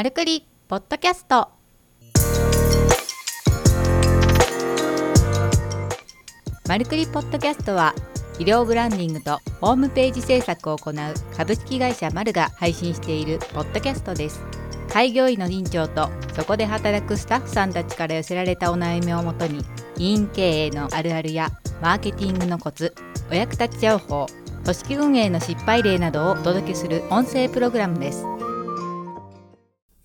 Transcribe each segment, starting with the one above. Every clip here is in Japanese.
マルクリポッドキャスト。マルクリポッドキャストは医療ブランディングとホームページ制作を行う株式会社マルが配信しているポッドキャストです。開業医の院長とそこで働くスタッフさんたちから寄せられたお悩みをもとに医院経営のあるあるやマーケティングのコツお役立ち情報組織運営の失敗例などをお届けする音声プログラムです。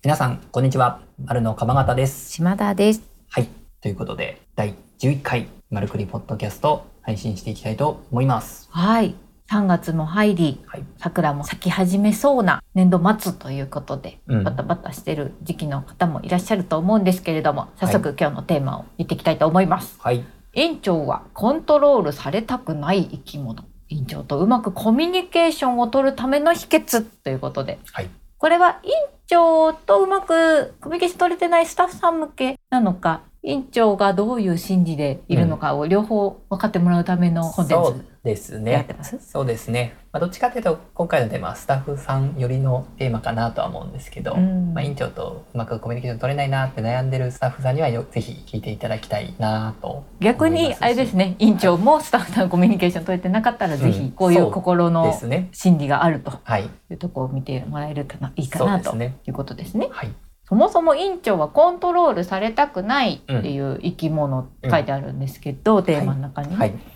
皆さん、こんにちは。丸の鎌形です。島田ですはい。ということで、第11回、マルクリポッドキャストを配信していきたいと思います。はい3月も入りはい。桜も咲き始めそうな年度末ということで、うんバタバタしてる時期の方もいらっしゃると思うんですけれども早速今日のテーマを言っていきたいと思います、はい。院長はコントロールされたくない生き物院長とうまくコミュニケーションを取るための秘訣ということではい。これは院長とうまくコミュニケーション取れてないスタッフさん向けなのか院長がどういう心理でいるのかを両方分かってもらうためのコンテンそうツ。ですやっねて。ます、そうですね。まあ、どっちかというと、今回のテーマはスタッフさん寄りのテーマかなとは思うんですけど、うんまあ、院長とうまくコミュニケーション取れないなって悩んでるスタッフさんにはよぜひ聞いていただきたいなと逆にあれですね院長もスタッフさんコミュニケーション取れてなかったら、ぜひこういう心での。心理があるとはい。いうところを見てもらえるかないいかなと。いうことですね。はい。そもそも院長はコントロールされたくないっていう生き物って書いてあるんですけど、テーマの中に、はい。コントロ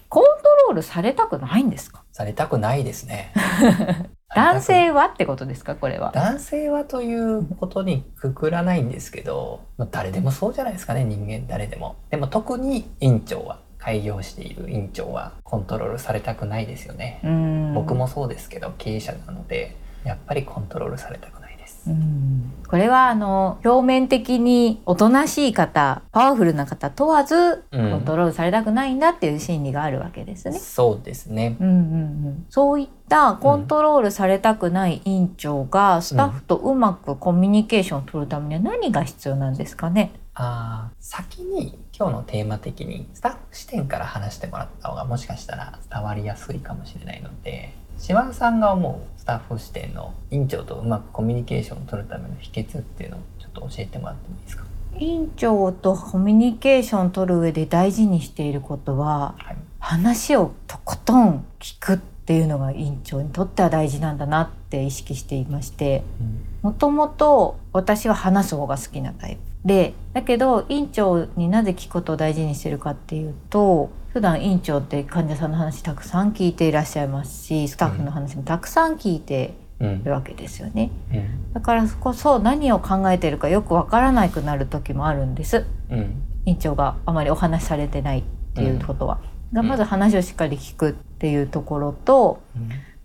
ールされたくないんですか？されたくないですね。男性はってことですか？これは。男性はということにくくらないんですけど、まあ、誰でもそうじゃないですかね人間誰でも。でも特に院長は開業している院長はコントロールされたくないですよね、うん。僕もそうですけど経営者なのでやっぱりコントロールされたくうん。これはあの表面的におとなしい方パワフルな方問わずうコントん、ロールされたくないんだっていう心理があるわけですね。そうですね。うんうんうん、そういったコントロールされたくない院長がスタッフとうまくコミュニケーションを取るためには何が必要なんですかね？あー先に今日のテーマ的にスタッフ視点から話してもらった方がもしかしたら伝わりやすいかもしれないので島田さんが思うスタッフ視点の院長とうまくコミュニケーションを取るための秘訣っていうのをちょっと教えてもらってもいいですか？院長とコミュニケーションを取る上で大事にしていることははい、話をとことん聞くっていうのが院長にとっては大事なんだなって意識していましてもともと私は話す方が好きなタイプでだけど院長になぜ聞くことを大事にしてるかっていうと普段院長って患者さんの話たくさん聞いていらっしゃいますしスタッフの話もたくさん聞いてうんるわけですよね。うん。だからこそ何を考えてるかよくわからなくなる時もあるんです。うん。院長があまりお話しされてないっていうことは、がうん。まず話をしっかり聞くっていうところと、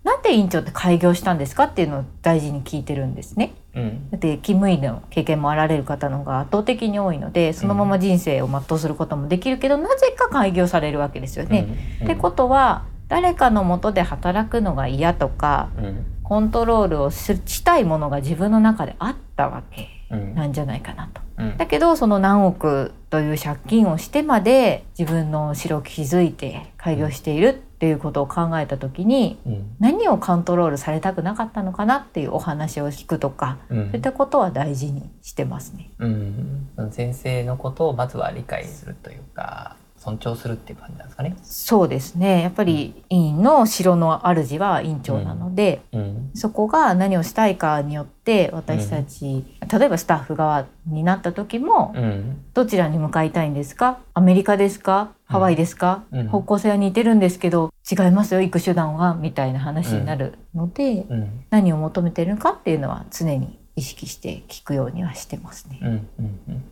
なんで院長って開業したんですかっていうのを大事に聞いてるんですね。うん。だって勤務医の経験もあられる方の方が圧倒的に多いのでそのまま人生を全うすることもできるけど、なぜか開業されるわけですよね。うん。ってことは誰かのもとで働くのが嫌とかうん。コントロールをししたいものが自分の中であったわけうん。なんじゃないかなと。うん。だけどその何億という借金をしてまで自分の城を築いて開業しているっていうことを考えた時にうん。何をコントロールされたくなかったのかなっていうお話を聞くとかうん。そういったことは大事にしてますね。うん。先生のことをまずは理解するというか尊重するっていう感じなんですかね。そうですね。やっぱり委員の城の主は委員長なので、うん。そこが何をしたいかによって私たち、例えばスタッフ側になった時も、うん。どちらに向かいたいんですか？アメリカですか？ハワイですか、うん。方向性は似てるんですけど違いますよ行く手段はみたいな話になるので、うん。何を求めてるのかっていうのは常に意識して聞くようにはしてますね。うんうんうんうん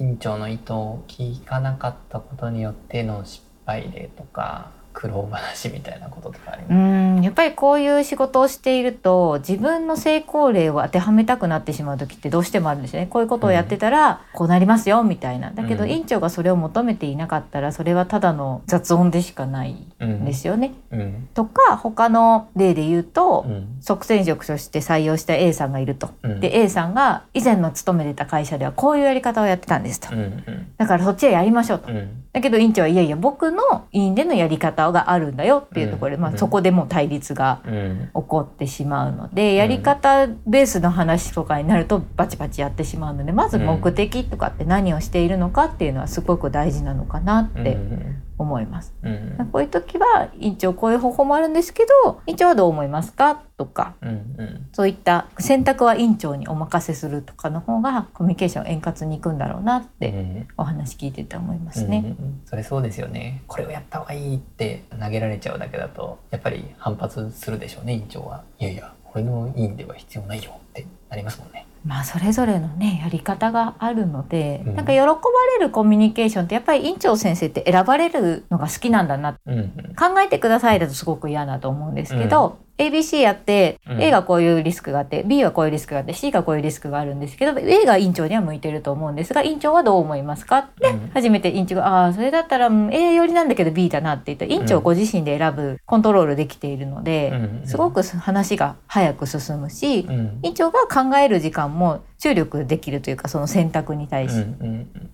院長の意図を聞かなかったことによっての失敗例とか苦労話みたいなこととかありうます。んやっぱりこういう仕事をしていると自分の成功例を当てはめたくなってしまう時ってどうしてもあるんですね。こういうことをやってたらこうなりますよみたいな。だけどうん。院長がそれを求めていなかったらそれはただの雑音でしかないうんんですよね。うん。とか他の例で言うと、うん。即戦力として採用した A さんがいると。うん。で A さんが以前の勤めてた会社ではこういうやり方をやってたんですと。うん。うん。だからそっちへやりましょうと。だけど院長はいやいや僕の院でのやり方があるんだよっていうところで、まあ、そこでもう対立がうん。起こってしまうのでやり方ベースの話とかになるとバチバチやってしまうのでまず目的とかって何をしているのかっていうのはすごく大事なのかなってうん思います。うん。こういう時は院長こういう方法もあるんですけど院長はどう思いますか？とか。うんうん。そういった選択は院長にお任せするとかの方がコミュニケーション円滑にいくんだろうなってうん。お話聞いてて思いますうんね。うん。それそうですよね。これをやった方がいいって投げられちゃうだけだとやっぱり反発するでしょうね院長は。いやいや俺の院では必要ないよってなりますもんねまあそれぞれのねやり方があるので、うん。なんか喜ばれるコミュニケーションってやっぱり院長先生って選ばれるのが好きなんだなうんうん。考えてくださいだとすごく嫌だと思うんですけど、ABC やってうん。A がこういうリスクがあって B はこういうリスクがあって C がこういうリスクがあるんですけど A が院長には向いてると思うんですが院長はどう思いますかってうん。初めて院長が「ああそれだったらうん A 寄りなんだけど B だな」って言ったら院長ご自身で選ぶコントロールできているので、うんすごく話が早く進むし、うん。院長が考える時間も注力できるというかその選択に対うんし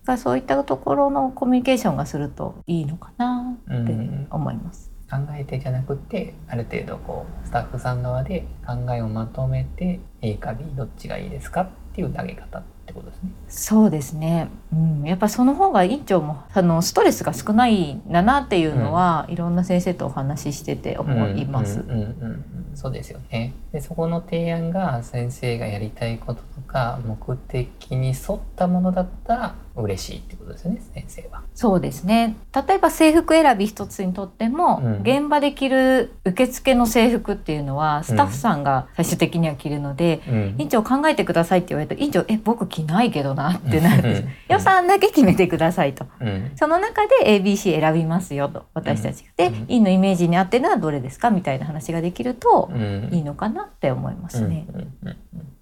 て、そういったところのコミュニケーションがするといいのかなってうん思います。考えてじゃなくてある程度こうスタッフさん側で考えをまとめて A か B どっちがいいですかっていう投げ方ってことですね。そうですね、うん、やっぱその方が院長もあのストレスが少ないんだなっていうのは、いろんな先生とお話ししてて思います。うんうんうんうんそうですよね。でそこの提案が先生がやりたいこととか目的に沿ったものだったら嬉しいってことですよね先生は。そうですね。例えば制服選び一つにとっても、うん。現場で着る受付の制服っていうのはスタッフさんが最終的には着るので、うん。院長考えてくださいって言われると院長え僕着ないけどなってなる。んです、うん。予算だけ決めてくださいと。うん。その中で ABC 選びますよと私たちが、でうん。院のイメージに合ってるのはどれですかみたいな話ができるとうん。いいのかなって思いますね。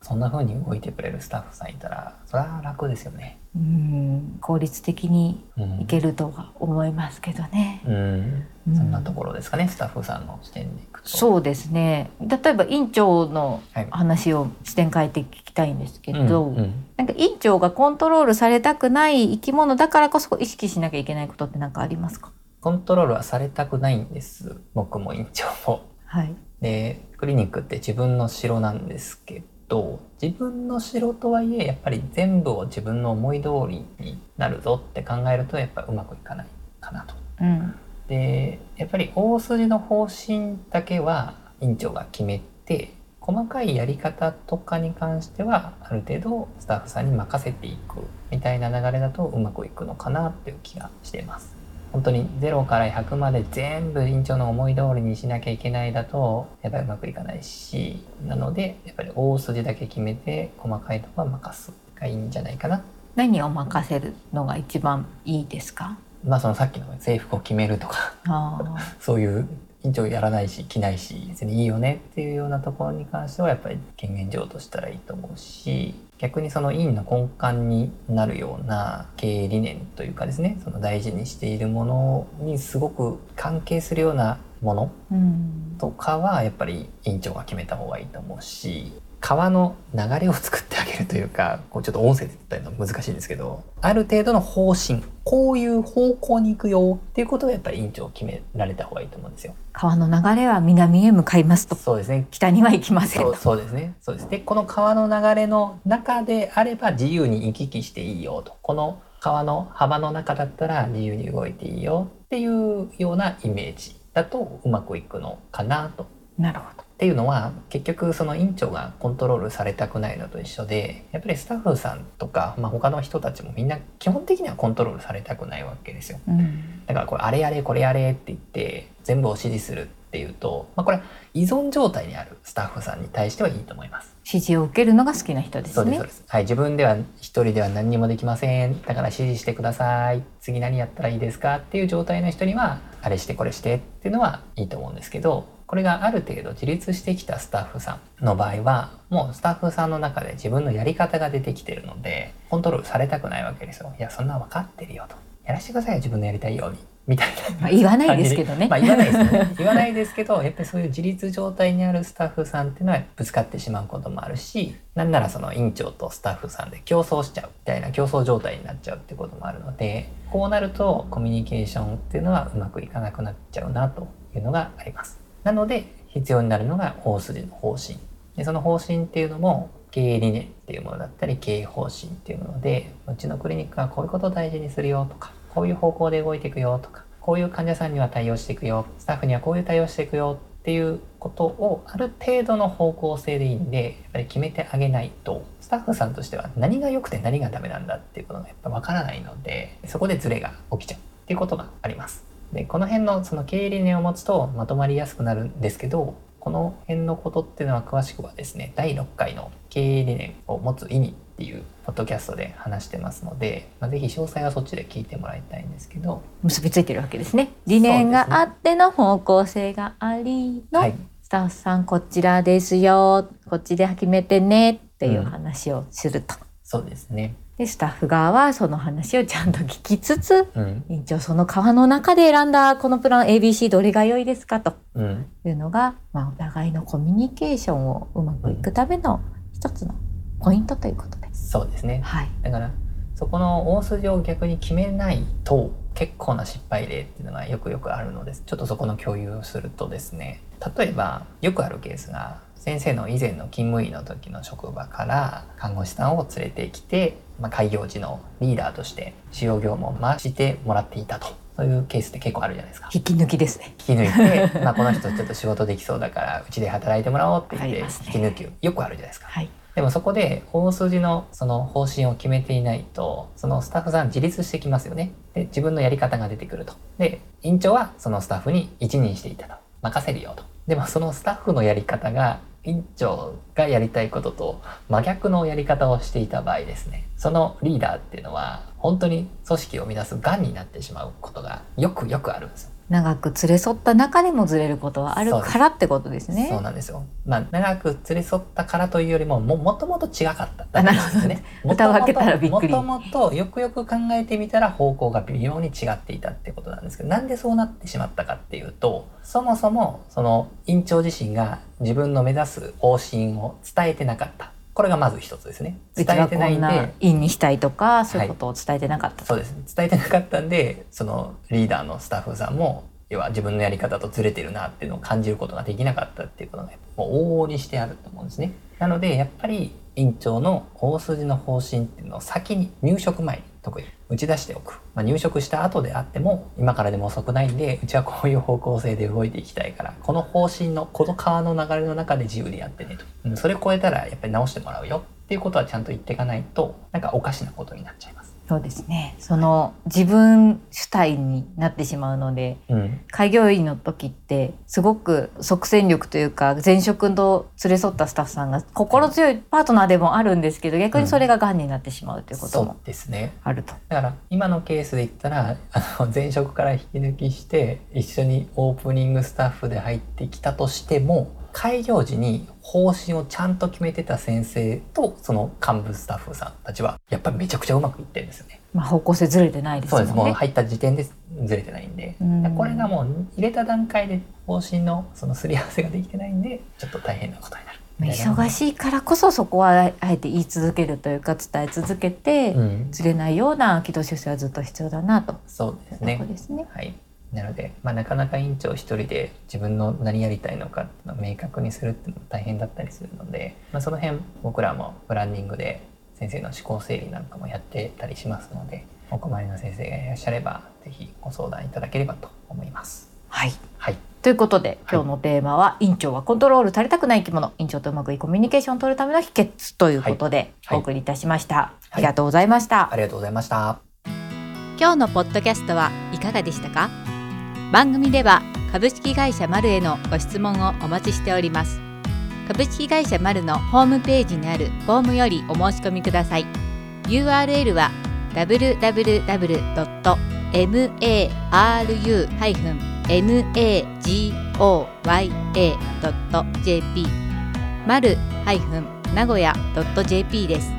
そんな風に動いてくれるスタッフさんいたらそれは楽ですよね。うん効率的にうん。いけるとは思いますけどね。うん。うん。そんなところですかねスタッフさんの視点でいくと。そうですね。例えば院長のはい話を視点変えて聞きたいんですけど、うんうん。なんか院長がコントロールされたくない生き物だからこそ意識しなきゃいけないことって何かありますか？コントロールはされたくないんです。僕も院長も。はい、でクリニックって自分の城なんですけど自分の城とはいえやっぱり全部を自分の思い通りになるぞって考えるとやっぱうまくいかないかなと。うんでやっぱり大筋の方針だけは院長が決めて細かいやり方とかに関してはある程度スタッフさんに任せていくみたいな流れだとうまくいくのかなっていう気がしています。本当に0から100まで全部院長の思い通りにしなきゃいけないだとやっぱりうまくいかないしなのでやっぱり大筋だけ決めて細かいとこは任すがいいんじゃないかな。何を任せるのが一番いいですか？まあそのさっきの制服を決めるとか。あ そういう院長やらないし着ないし別にいいよねっていうようなところに関してはやっぱり権限上としたらいいと思うし逆にその院の根幹になるような経営理念というかですねその大事にしているものにすごく関係するようなものとかはやっぱり院長が決めた方がいいと思うし川の流れを作ってあげるというかこうちょっと音声で言ったの難しいんですけどある程度の方針こういう方向に行くよっていうことをやっぱり院長決められた方がいいと思うんですよ。川の流れは南へ向かいますと。そうですね。北には行きませんと。そうそうですね。そうです。でこの川の流れの中であれば自由に行き来していいよと。この川の幅の中だったら自由に動いていいよっていうようなイメージだとうまくいくのかなと。なるほどっていうのは結局その院長がコントロールされたくないのと一緒でやっぱりスタッフさんとか、まあ、他の人たちもみんな基本的にはコントロールされたくないわけですよ。うんだからこれあれやれこれやれって言って全部を指示するっていうと、まあ、これは依存状態にあるスタッフさんに対してはいいと思います。指示を受けるのが好きな人ですねそうですそうです。はい、自分では一人では何にもできません。だから指示してください。次何やったらいいですかっていう状態の人にはあれしてこれしてっていうのはいいと思うんですけど、これがある程度自立してきたスタッフさんの場合はもうスタッフさんの中で自分のやり方が出てきてるのでコントロールされたくないわけですよ。いやそんな分かってるよと。やらせてくださいよ自分のやりたいようにっみたいなまあ、言わないですけどね。まあ言わないですよね。言わないですけど、やっぱりそういう自立状態にあるスタッフさんっていうのはぶつかってしまうこともあるし、なんならその院長とスタッフさんで競争しちゃうみたいな競争状態になっちゃうってこともあるので、こうなるとコミュニケーションっていうのはうまくいかなくなっちゃうなというのがあります。なので必要になるのが大筋の方針。でその方針っていうのも経営理念っていうものだったり経営方針っていうものでうちのクリニックはこういうことを大事にするよとかこういう方向で動いていくよとかこういう患者さんには対応していくよスタッフにはこういう対応していくよっていうことをある程度の方向性でいいんでやっぱり決めてあげないとスタッフさんとしては何が良くて何がダメなんだっていうことがやっぱ分からないのでそこでズレが起きちゃうっていうことがあります。でこの辺のその経営理念を持つとまとまりやすくなるんですけどこの辺のことっていうのは詳しくはですね第6回の経営理念を持つ意味っていうポッドキャストで話してますので、まあ、ぜひ詳細はそっちで聞いてもらいたいんですけど、結びついてるわけですね。理念があっての方向性がありの、はい、スタッフさんこちらですよ、こっちで決めてねっていう話をすると。そうですね。でスタッフ側はその話をちゃんと聞きつつ、うん、院長その川の中で選んだこのプラン ABC どれが良いですかとうん、いうのが、まあ、お互いのコミュニケーションをうまくいくための一つのポイントということで。す。そうですね。はい、だからそこの大筋を逆に決めないと結構な失敗例っていうのがよくよくあるのです。ちょっとそこの共有をするとですね。例えばよくあるケースが先生の以前の勤務医の時の職場から看護師さんを連れてきて、まあ、開業時のリーダーとして主要業務を回してもらっていたとそういうケースって結構あるじゃないですか。引き抜きですね。引き抜いて、まあ、この人ちょっと仕事できそうだからうちで働いてもらおうって言って引き抜きよくあるじゃないですか。はい、でもそこで大筋のその方針を決めていないとそのスタッフさん自立してきますよね。で自分のやり方が出てくると。で院長はそのスタッフに一任していたと任せるよと。でもそのスタッフのやり方が院長がやりたいことと真逆のやり方をしていた場合ですねそのリーダーっていうのは本当に組織を乱すがんになってしまうことがよくよくあるんですよ。長く連れ添った中でもずれることはあるからってことですね。そうなんですよ。まあ長く連れ添ったからというよりもももともと違かったあなるほどね。蓋を開けたらびっくり。もともとよくよく考えてみたら方向が微妙に違っていたってことなんですけどなんでそうなってしまったかっていうとそもそもその院長自身が自分の目指す方針を伝えてなかった。これがまず一つですね。伝えてないんで、院にしたいとかそういうことを伝えてなかった、はい、そうですね。伝えてなかったんで、そのリーダーのスタッフさんも要は自分のやり方とずれてるなっていうのを感じることができなかったっていうことがもう往々にしてあると思うんですね。なのでやっぱり院長の大筋の方針っていうのを先に入職前に特に打ち出しておく、まあ、入職した後であっても今からでも遅くないんでうちはこういう方向性で動いていきたいからこの方針のこの川の流れの中で自由でやってねと、うん、それ超えたらやっぱり直してもらうよっていうことはちゃんと言っていかないとなんかおかしなことになっちゃいます。そうですね。その自分主体になってしまうので、うん、開業医の時ってすごく即戦力というか前職と連れ添ったスタッフさんが心強いパートナーでもあるんですけど逆にそれが癌になってしまうということもですねあると。だから今のケースで言ったらあの前職から引き抜きして一緒にオープニングスタッフで入ってきたとしても開業時に方針をちゃんと決めてた先生とその幹部スタッフさんたちはやっぱりめちゃくちゃうまくいってるんですよね。まあ、方向性ずれてないですそうですもうね。入った時点でずれてないんで、うんこれがもう入れた段階で方針のそのすり合わせができてないんでちょっと大変なことになる。まあ忙しいからこそそこはあえて言い続けるというか伝え続けて、うん、ずれないような軌道修正はずっと必要だなとそうですねですね。はい。なので、まあ、なかなか院長一人で自分の何やりたいのかっていうのを明確にするっていうのも大変だったりするので、まあ、その辺僕らもブランディングで先生の思考整理なんかもやってたりしますのでお困りの先生がいらっしゃればぜひご相談いただければと思います。はい。はい、ということで今日のテーマは、院長はコントロール足りたくない生き物。院長とうまくいいコミュニケーションを取るための秘訣ということではい。お送りいたしました、ありがとうございました、ありがとうございました。今日のポッドキャストはいかがでしたか？番組では株式会社マルへのご質問をお待ちしております。株式会社マルのホームページにあるフォームよりお申し込みください。URL は www.maru-magoya.jp マル名古屋 .jp です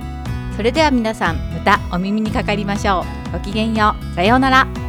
それでは皆さんまたお耳にかかりましょうごきげんようさようなら